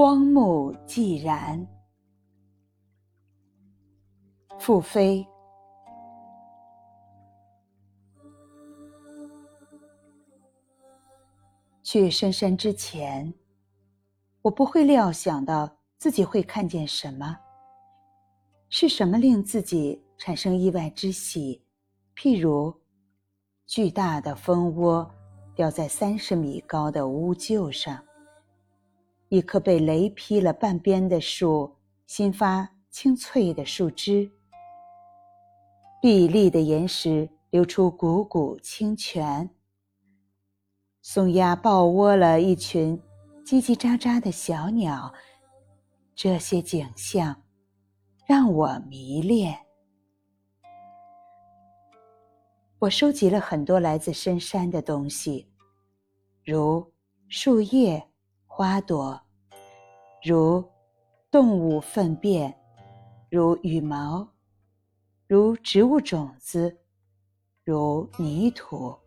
荒木寂然，复飞。去深山之前，我不会料想到自己会看见什么。是什么令自己产生意外之喜？譬如，巨大的蜂窝掉在三十米高的屋臼上。一棵被雷劈了半边的树，新发青翠的树枝。碧绿的岩石流出汩汩清泉。松鸦抱窝了一群叽叽喳喳的小鸟。这些景象让我迷恋。我收集了很多来自深山的东西，如树叶。花朵，如动物粪便，如羽毛，如植物种子，如泥土。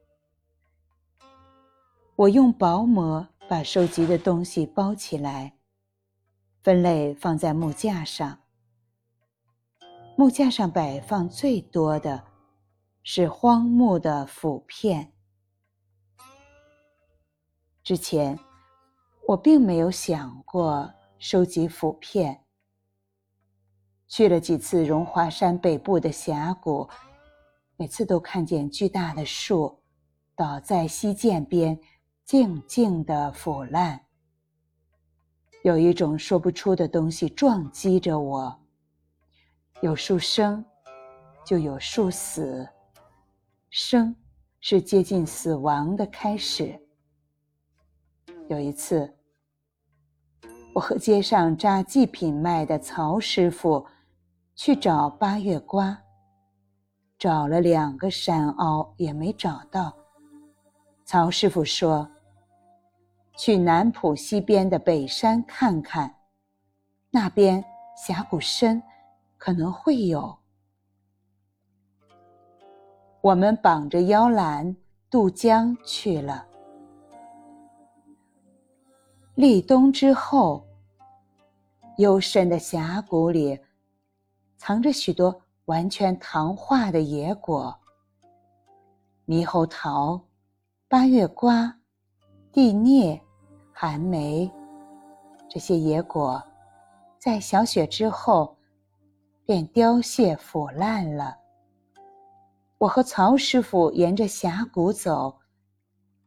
我用薄膜把收集的东西包起来，分类放在木架上。木架上摆放最多的是荒木的腐片。之前。我并没有想过收集腐片。去了几次荣华山北部的峡谷，每次都看见巨大的树倒在溪涧边，静静的腐烂。有一种说不出的东西撞击着我。有树生，就有树死。生是接近死亡的开始。有一次。我和街上扎祭品卖的曹师傅去找八月瓜，找了两个山凹也没找到。曹师傅说：“去南浦西边的北山看看，那边峡谷深，可能会有。”我们绑着腰篮渡江去了。立冬之后，幽深的峡谷里藏着许多完全糖化的野果：猕猴桃、八月瓜、地聂、寒梅。这些野果在小雪之后便凋谢腐烂了。我和曹师傅沿着峡谷走，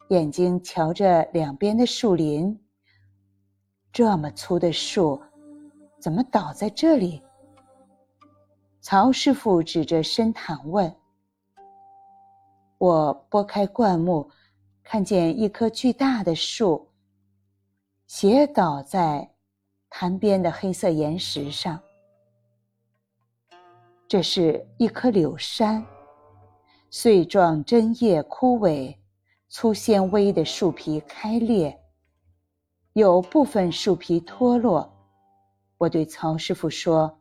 眼睛瞧着两边的树林。这么粗的树，怎么倒在这里？曹师傅指着深潭问。我拨开灌木，看见一棵巨大的树，斜倒在潭边的黑色岩石上。这是一棵柳杉，穗状针叶枯萎，粗纤维的树皮开裂。有部分树皮脱落，我对曹师傅说：“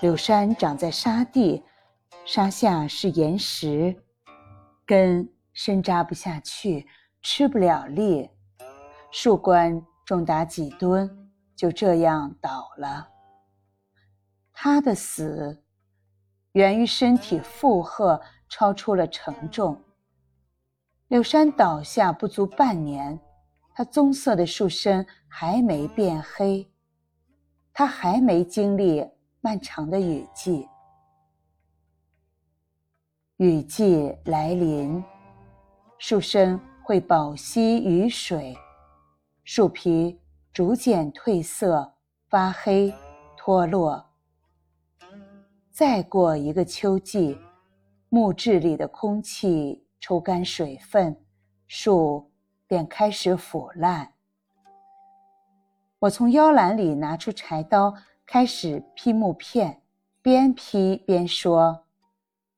柳杉长在沙地，沙下是岩石，根深扎不下去，吃不了力，树冠重达几吨，就这样倒了。他的死源于身体负荷超出了承重。柳杉倒下不足半年。”它棕色的树身还没变黑，它还没经历漫长的雨季。雨季来临，树身会饱吸雨水，树皮逐渐褪色、发黑、脱落。再过一个秋季，木质里的空气抽干水分，树。便开始腐烂。我从腰篮里拿出柴刀，开始劈木片，边劈边说：“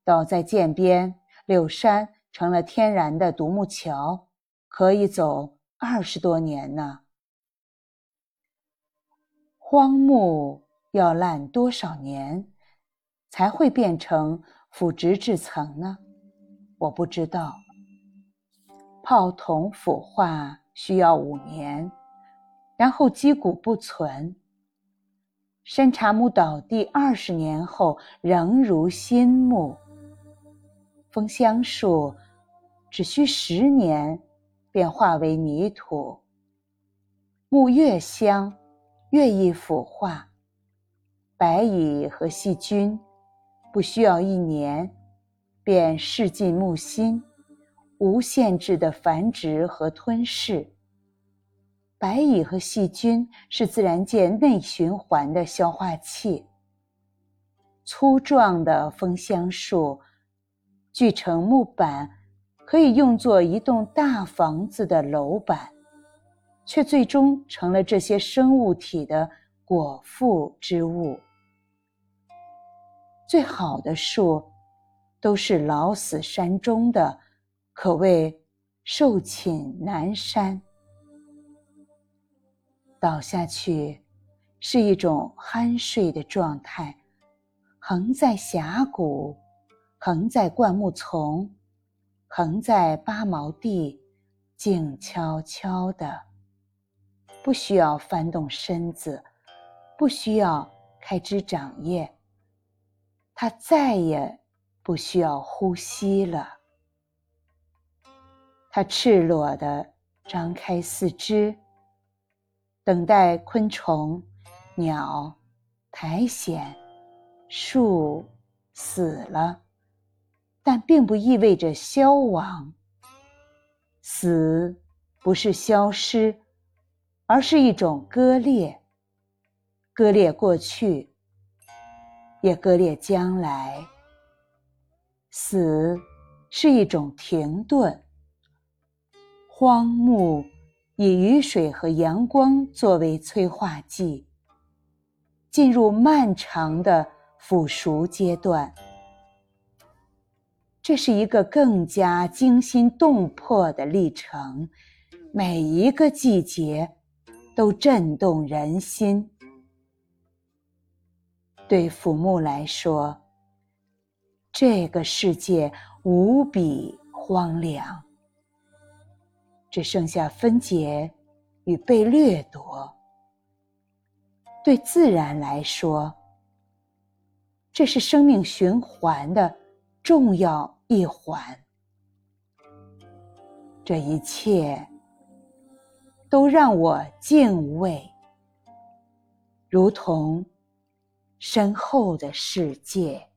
倒在涧边，柳杉成了天然的独木桥，可以走二十多年呢。荒木要烂多少年，才会变成腐殖质层呢？我不知道。”泡桐腐化需要五年，然后击鼓不存。山茶木倒地二十年后，仍如新木。枫香树只需十年，便化为泥土。木越香，越易腐化。白蚁和细菌不需要一年，便噬尽木心，无限制的繁殖和吞噬。白蚁和细菌是自然界内循环的消化器。粗壮的枫香树，锯成木板，可以用作一栋大房子的楼板，却最终成了这些生物体的果腹之物。最好的树，都是老死山中的，可谓寿寝南山。倒下去，是一种酣睡的状态，横在峡谷，横在灌木丛，横在八毛地，静悄悄的，不需要翻动身子，不需要开枝长叶，它再也不需要呼吸了。它赤裸的张开四肢。等待昆虫、鸟、苔藓、树死了，但并不意味着消亡。死不是消失，而是一种割裂，割裂过去，也割裂将来。死是一种停顿，荒木。以雨水和阳光作为催化剂，进入漫长的腐熟阶段。这是一个更加惊心动魄的历程，每一个季节都震动人心。对腐木来说，这个世界无比荒凉。只剩下分解与被掠夺。对自然来说，这是生命循环的重要一环。这一切都让我敬畏，如同身后的世界。